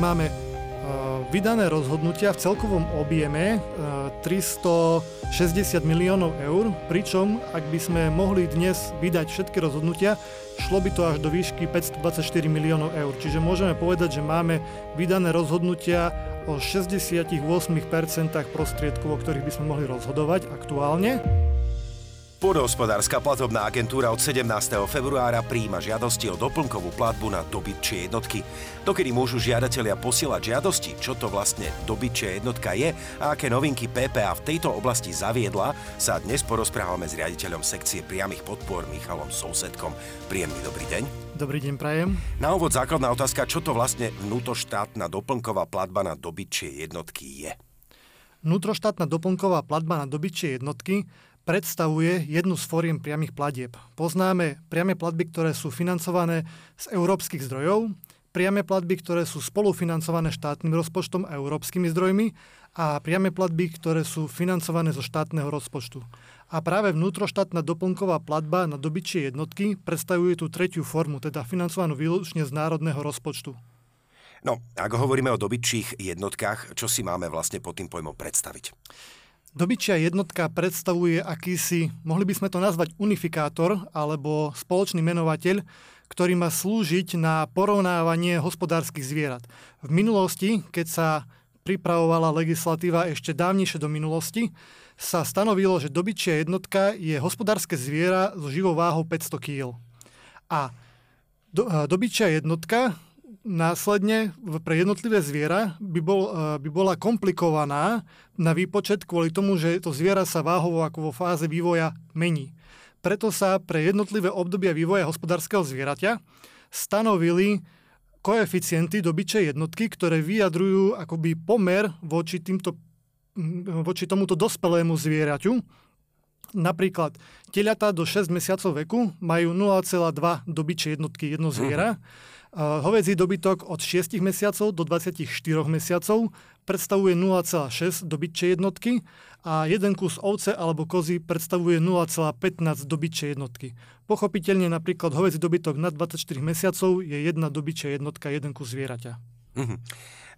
máme e, vydané rozhodnutia v celkovom objeme 360 miliónov eur, pričom ak by sme mohli dnes vydať všetky rozhodnutia, šlo by to až do výšky 524 miliónov eur. Čiže môžeme povedať, že máme vydané rozhodnutia o 68% prostriedkov, o ktorých by sme mohli rozhodovať aktuálne. Pôdohospodárska platobná agentúra od 17. februára príjima žiadosti o doplnkovú platbu na dobytčie jednotky. Dokedy môžu žiadatelia posielať žiadosti, čo to vlastne dobytčia jednotka je a aké novinky PPA v tejto oblasti zaviedla, sa dnes porozprávame s riaditeľom sekcie priamých podpor Michalom Sousedkom. Príjemný dobrý deň. Dobrý deň, prajem. Na úvod základná otázka, čo to vlastne vnútoštátna doplnková platba na dobytčie jednotky je? Vnútroštátna doplnková platba na dobytčie jednotky predstavuje jednu z fóriem priamých platieb. Poznáme priame platby, ktoré sú financované z európskych zdrojov, priame platby, ktoré sú spolufinancované štátnym rozpočtom a európskymi zdrojmi a priame platby, ktoré sú financované zo štátneho rozpočtu. A práve vnútroštátna doplnková platba na dobyčie jednotky predstavuje tú tretiu formu, teda financovanú výlučne z národného rozpočtu. No, ak hovoríme o dobyčích jednotkách, čo si máme vlastne pod tým pojmom predstaviť? Dobyčia jednotka predstavuje akýsi, mohli by sme to nazvať unifikátor alebo spoločný menovateľ, ktorý má slúžiť na porovnávanie hospodárskych zvierat. V minulosti, keď sa pripravovala legislatíva ešte dávnejšie do minulosti, sa stanovilo, že dobyčia jednotka je hospodárske zviera so živou váhou 500 kg. A do, dobyčia jednotka následne pre jednotlivé zviera by, bol, e, by bola komplikovaná na výpočet kvôli tomu, že to zviera sa váhovo ako vo fáze vývoja mení. Preto sa pre jednotlivé obdobia vývoja hospodárskeho zvieraťa stanovili koeficienty dobyčej jednotky, ktoré vyjadrujú akoby pomer voči, týmto, voči tomuto dospelému zvieraťu. Napríklad teliatá do 6 mesiacov veku majú 0,2 dobyčej jednotky jedno zviera. Uh-huh Hovedzí dobytok od 6 mesiacov do 24 mesiacov predstavuje 0,6 dobytčej jednotky a jeden kus ovce alebo kozy predstavuje 0,15 dobytčej jednotky. Pochopiteľne napríklad hovedzí dobytok nad 24 mesiacov je jedna dobytčia jednotka, jeden kus zvieraťa. Mhm.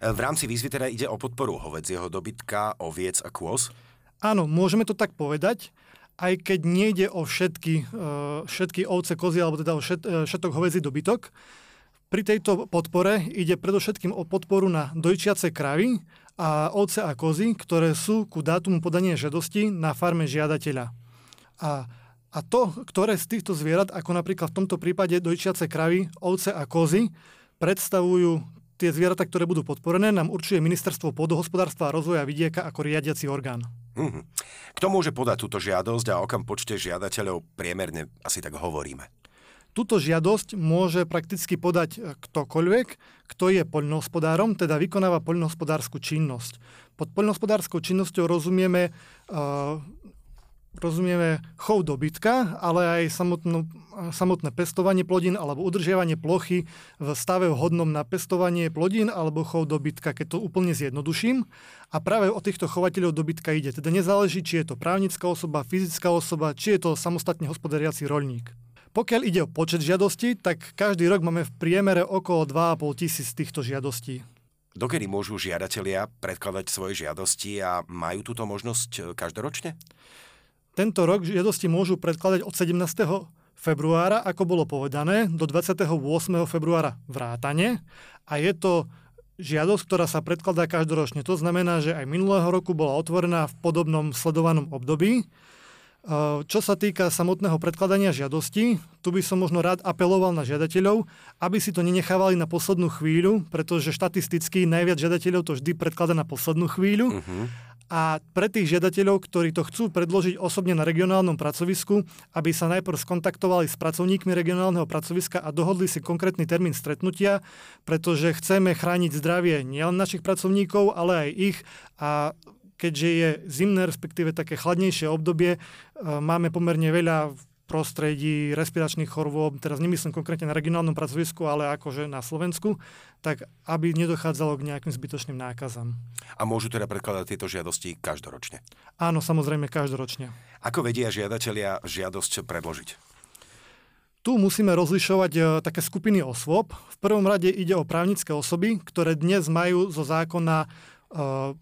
V rámci výzvy teda ide o podporu hovedzieho dobytka, oviec a kôz? Áno, môžeme to tak povedať aj keď nejde o všetky, e, všetky ovce, kozy, alebo teda o e, všetok hovedzí dobytok, pri tejto podpore ide predovšetkým o podporu na dojčiace kravy a ovce a kozy, ktoré sú ku dátumu podania žiadosti na farme žiadateľa. A, a to, ktoré z týchto zvierat, ako napríklad v tomto prípade dojčiace kravy, ovce a kozy, predstavujú tie zvieratá, ktoré budú podporené, nám určuje Ministerstvo pôdohospodárstva a rozvoja vidieka ako riadiaci orgán. Mm-hmm. Kto môže podať túto žiadosť a o kam počte žiadateľov priemerne asi tak hovoríme? Túto žiadosť môže prakticky podať e, ktokoľvek, kto je poľnohospodárom, teda vykonáva poľnohospodárskú činnosť. Pod poľnohospodárskou činnosťou rozumieme, uh, rozumieme chov dobytka, ale aj samotnú, samotné pestovanie plodín alebo udržiavanie plochy v stave vhodnom na pestovanie plodín alebo chov dobytka, keď to úplne zjednoduším. A práve o týchto chovateľov dobytka ide. Teda nezáleží, či je to právnická osoba, fyzická osoba, či je to samostatne hospodariaci roľník. Pokiaľ ide o počet žiadostí, tak každý rok máme v priemere okolo 2,5 tisíc týchto žiadostí. Dokedy môžu žiadatelia predkladať svoje žiadosti a majú túto možnosť e, každoročne? Tento rok žiadosti môžu predkladať od 17. februára, ako bolo povedané, do 28. februára vrátane a je to žiadosť, ktorá sa predkladá každoročne. To znamená, že aj minulého roku bola otvorená v podobnom sledovanom období čo sa týka samotného predkladania žiadosti, tu by som možno rád apeloval na žiadateľov, aby si to nenechávali na poslednú chvíľu, pretože štatisticky najviac žiadateľov to vždy predklada na poslednú chvíľu. Uh-huh. A pre tých žiadateľov, ktorí to chcú predložiť osobne na regionálnom pracovisku, aby sa najprv skontaktovali s pracovníkmi regionálneho pracoviska a dohodli si konkrétny termín stretnutia, pretože chceme chrániť zdravie nielen našich pracovníkov, ale aj ich a keďže je zimné, respektíve také chladnejšie obdobie, e, máme pomerne veľa prostredí respiračných chorôb, teraz nemyslím konkrétne na regionálnom pracovisku, ale akože na Slovensku, tak aby nedochádzalo k nejakým zbytočným nákazám. A môžu teda predkladať tieto žiadosti každoročne? Áno, samozrejme každoročne. Ako vedia žiadatelia žiadosť predložiť? Tu musíme rozlišovať e, také skupiny osôb. V prvom rade ide o právnické osoby, ktoré dnes majú zo zákona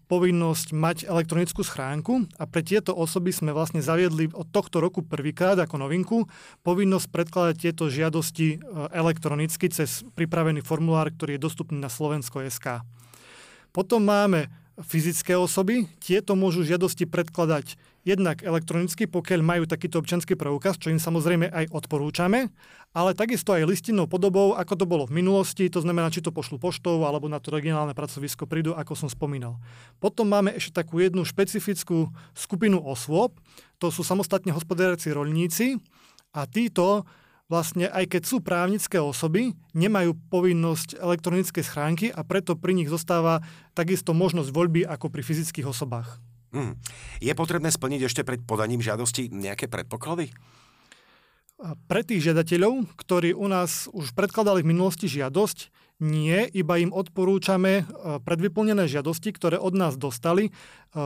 povinnosť mať elektronickú schránku a pre tieto osoby sme vlastne zaviedli od tohto roku prvýkrát ako novinku povinnosť predkladať tieto žiadosti e, elektronicky cez pripravený formulár, ktorý je dostupný na Slovensko.sk. Potom máme fyzické osoby, tieto môžu žiadosti predkladať jednak elektronicky, pokiaľ majú takýto občanský preukaz, čo im samozrejme aj odporúčame, ale takisto aj listinnou podobou, ako to bolo v minulosti, to znamená, či to pošlu poštou alebo na to regionálne pracovisko prídu, ako som spomínal. Potom máme ešte takú jednu špecifickú skupinu osôb, to sú samostatne hospodáriaci roľníci a títo vlastne aj keď sú právnické osoby, nemajú povinnosť elektronickej schránky a preto pri nich zostáva takisto možnosť voľby ako pri fyzických osobách. Hmm. Je potrebné splniť ešte pred podaním žiadosti nejaké predpoklady? Pre tých žiadateľov, ktorí u nás už predkladali v minulosti žiadosť, nie, iba im odporúčame e, predvyplnené žiadosti, ktoré od nás dostali, e,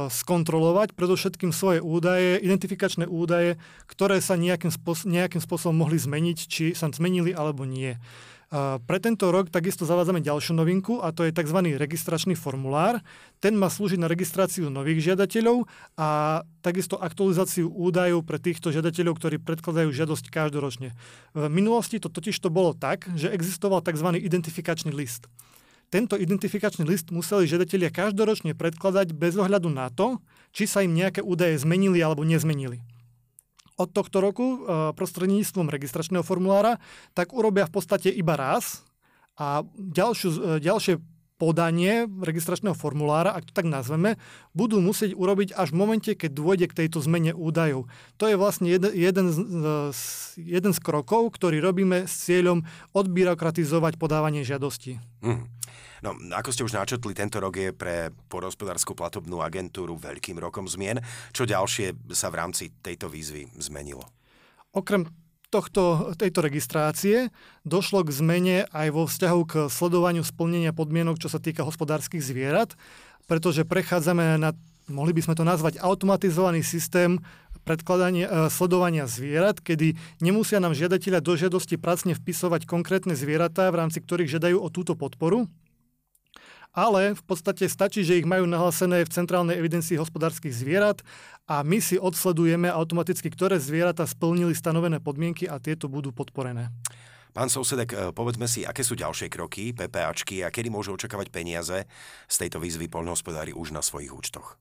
skontrolovať predovšetkým svoje údaje, identifikačné údaje, ktoré sa nejakým, spôsob, nejakým spôsobom mohli zmeniť, či sa zmenili alebo nie. Pre tento rok takisto zavádzame ďalšiu novinku a to je tzv. registračný formulár. Ten má slúžiť na registráciu nových žiadateľov a takisto aktualizáciu údajov pre týchto žiadateľov, ktorí predkladajú žiadosť každoročne. V minulosti to totiž to bolo tak, že existoval tzv. identifikačný list. Tento identifikačný list museli žiadatelia každoročne predkladať bez ohľadu na to, či sa im nejaké údaje zmenili alebo nezmenili od tohto roku eh, prostredníctvom registračného formulára, tak urobia v podstate iba raz a ďalšiu, eh, ďalšie podanie registračného formulára, ak to tak nazveme, budú musieť urobiť až v momente, keď dôjde k tejto zmene údajov. To je vlastne jeden, jeden, z, jeden z krokov, ktorý robíme s cieľom odbyrokratizovať podávanie žiadosti. Mm. No, ako ste už načetli, tento rok je pre porospodárskú platobnú agentúru veľkým rokom zmien. Čo ďalšie sa v rámci tejto výzvy zmenilo? Okrem tohto, tejto registrácie došlo k zmene aj vo vzťahu k sledovaniu splnenia podmienok, čo sa týka hospodárskych zvierat, pretože prechádzame na, mohli by sme to nazvať, automatizovaný systém predkladania, e, sledovania zvierat, kedy nemusia nám žiadatelia do žiadosti pracne vpisovať konkrétne zvieratá, v rámci ktorých žiadajú o túto podporu, ale v podstate stačí, že ich majú nahlásené v centrálnej evidencii hospodárskych zvierat a my si odsledujeme automaticky, ktoré zvieratá splnili stanovené podmienky a tieto budú podporené. Pán Sousedek, eh, povedzme si, aké sú ďalšie kroky PPAčky a kedy môžu očakávať peniaze z tejto výzvy poľnohospodári už na svojich účtoch?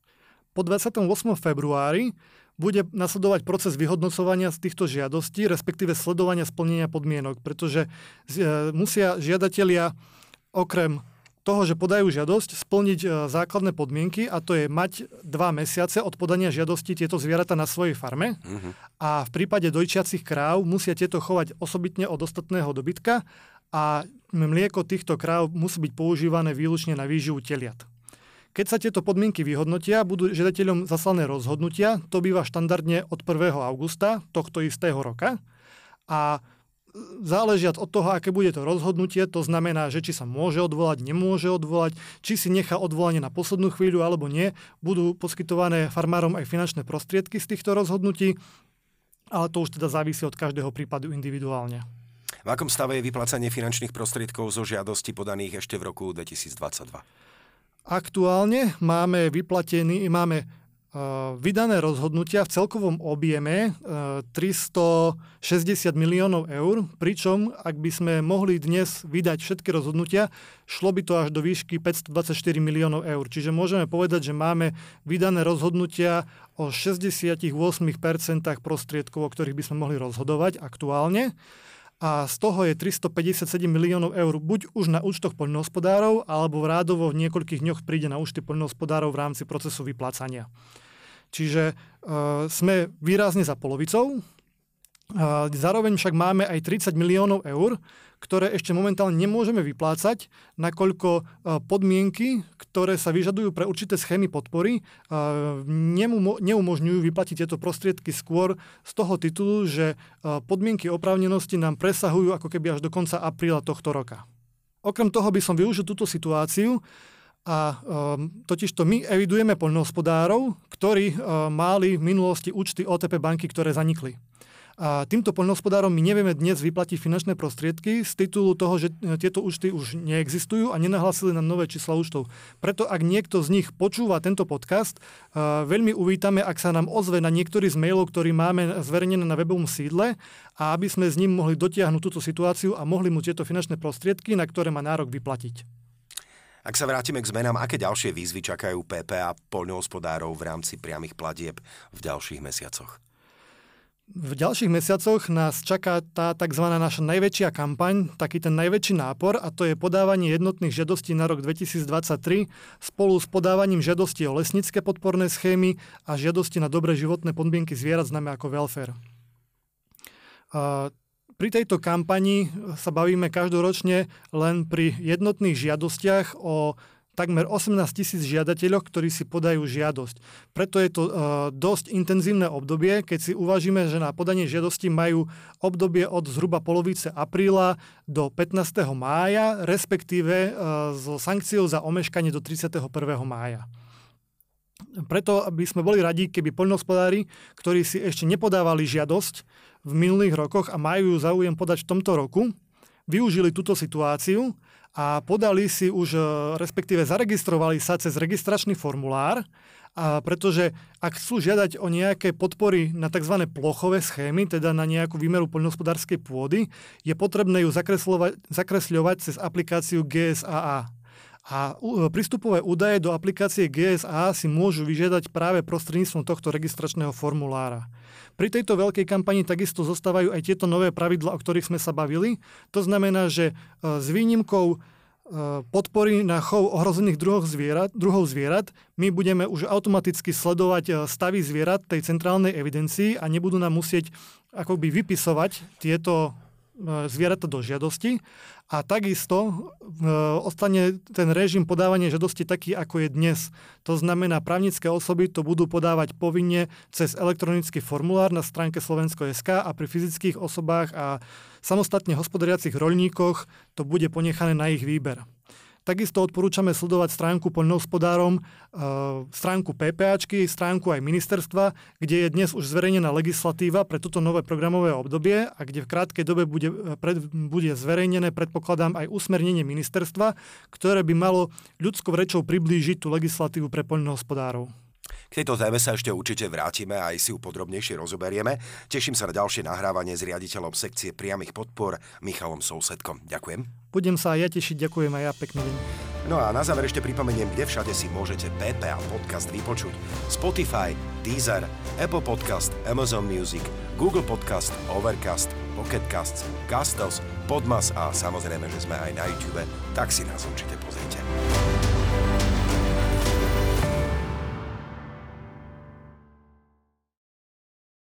Po 28. februári bude nasledovať proces vyhodnocovania z týchto žiadostí, respektíve sledovania splnenia podmienok, pretože eh, musia žiadatelia okrem toho, že podajú žiadosť, splniť e, základné podmienky a to je mať dva mesiace od podania žiadosti tieto zvieratá na svojej farme uh-huh. a v prípade dojčiacich kráv musia tieto chovať osobitne od ostatného dobytka a mlieko týchto kráv musí byť používané výlučne na výživu teliat. Keď sa tieto podmienky vyhodnotia, budú žiadateľom zaslané rozhodnutia, to býva štandardne od 1. augusta tohto istého roka a záležiac od toho, aké bude to rozhodnutie, to znamená, že či sa môže odvolať, nemôže odvolať, či si nechá odvolanie na poslednú chvíľu alebo nie, budú poskytované farmárom aj finančné prostriedky z týchto rozhodnutí, ale to už teda závisí od každého prípadu individuálne. V akom stave je vyplácanie finančných prostriedkov zo žiadosti podaných ešte v roku 2022? Aktuálne máme vyplatený, máme vydané rozhodnutia v celkovom objeme 360 eh, miliónov eur, pričom ak by sme mohli dnes vydať všetky rozhodnutia, šlo by to až do výšky 524 miliónov eur. Čiže môžeme povedať, že máme vydané rozhodnutia o 68% prostriedkov, o ktorých by sme mohli rozhodovať aktuálne a z toho je 357 miliónov eur buď už na účtoch poľnohospodárov, alebo v rádovo v niekoľkých dňoch príde na účty poľnohospodárov v rámci procesu vyplácania. Čiže uh, sme výrazne za polovicou. Uh, zároveň však máme aj 30 miliónov eur, ktoré ešte momentálne nemôžeme vyplácať, nakoľko uh, podmienky, ktoré sa vyžadujú pre určité schémy podpory, uh, neumožňujú vyplatiť tieto prostriedky skôr z toho titulu, že uh, podmienky oprávnenosti nám presahujú ako keby až do konca apríla tohto roka. Okrem toho by som využil túto situáciu, a um, totižto my evidujeme poľnohospodárov, ktorí uh, mali v minulosti účty OTP banky, ktoré zanikli. A týmto poľnohospodárom my nevieme dnes vyplatiť finančné prostriedky z titulu toho, že tieto účty už neexistujú a nenahlasili nám nové čísla účtov. Preto ak niekto z nich počúva tento podcast, veľmi uvítame, ak sa nám ozve na niektorý z mailov, ktorý máme zverejnené na webovom sídle a aby sme s ním mohli dotiahnuť túto situáciu a mohli mu tieto finančné prostriedky, na ktoré má nárok vyplatiť. Ak sa vrátime k zmenám, aké ďalšie výzvy čakajú PPA poľnohospodárov v rámci priamých platieb v ďalších mesiacoch? V ďalších mesiacoch nás čaká tá tzv. naša najväčšia kampaň, taký ten najväčší nápor a to je podávanie jednotných žiadostí na rok 2023 spolu s podávaním žiadostí o lesnícke podporné schémy a žiadosti na dobré životné podmienky zvierat známe ako welfare. Pri tejto kampani sa bavíme každoročne len pri jednotných žiadostiach o takmer 18 tisíc žiadateľov, ktorí si podajú žiadosť. Preto je to uh, dosť intenzívne obdobie, keď si uvažíme, že na podanie žiadosti majú obdobie od zhruba polovice apríla do 15. mája, respektíve uh, so sankciou za omeškanie do 31. mája. Preto by sme boli radi, keby poľnohospodári, ktorí si ešte nepodávali žiadosť v minulých rokoch a majú záujem podať v tomto roku, využili túto situáciu a podali si už, e, respektíve zaregistrovali sa cez registračný formulár, a pretože ak chcú žiadať o nejaké podpory na tzv. plochové schémy, teda na nejakú výmeru poľnohospodárskej pôdy, je potrebné ju zakresľovať cez aplikáciu GSAA. A e, prístupové údaje do aplikácie GSA si môžu vyžiadať práve prostredníctvom tohto registračného formulára. Pri tejto veľkej kampani takisto zostávajú aj tieto nové pravidla, o ktorých sme sa bavili. To znamená, že e, s výnimkou e, podpory na chov ohrozených druhov zvierat, druhov zvierat, my budeme už automaticky sledovať stavy zvierat tej centrálnej evidencii a nebudú nám musieť akoby vypisovať tieto zvieratá do žiadosti a takisto e, ostane ten režim podávania žiadosti taký, ako je dnes. To znamená, právnické osoby to budú podávať povinne cez elektronický formulár na stránke Slovensko.sk a pri fyzických osobách a samostatne hospodariacich roľníkoch to bude ponechané na ich výber. Takisto odporúčame sledovať stránku poľnohospodárom, e, stránku PPAčky, stránku aj ministerstva, kde je dnes už zverejnená legislatíva pre toto nové programové obdobie a kde v krátkej dobe bude, e, pred, bude zverejnené, predpokladám, aj usmernenie ministerstva, ktoré by malo ľudskou rečou priblížiť tú legislatívu pre poľnohospodárov. K tejto téme sa ešte určite vrátime a aj si ju podrobnejšie rozoberieme. Teším sa na ďalšie nahrávanie s riaditeľom sekcie priamých podpor Michalom Sousedkom. Ďakujem. Budem sa aj ja tešiť, ďakujem aj ja, pekný deň. No a na záver ešte pripomeniem, kde všade si môžete PPA podcast vypočuť. Spotify, Deezer, Apple Podcast, Amazon Music, Google Podcast, Overcast, Pocket Casts, Castles, Podmas a samozrejme, že sme aj na YouTube, tak si nás určite pozrite.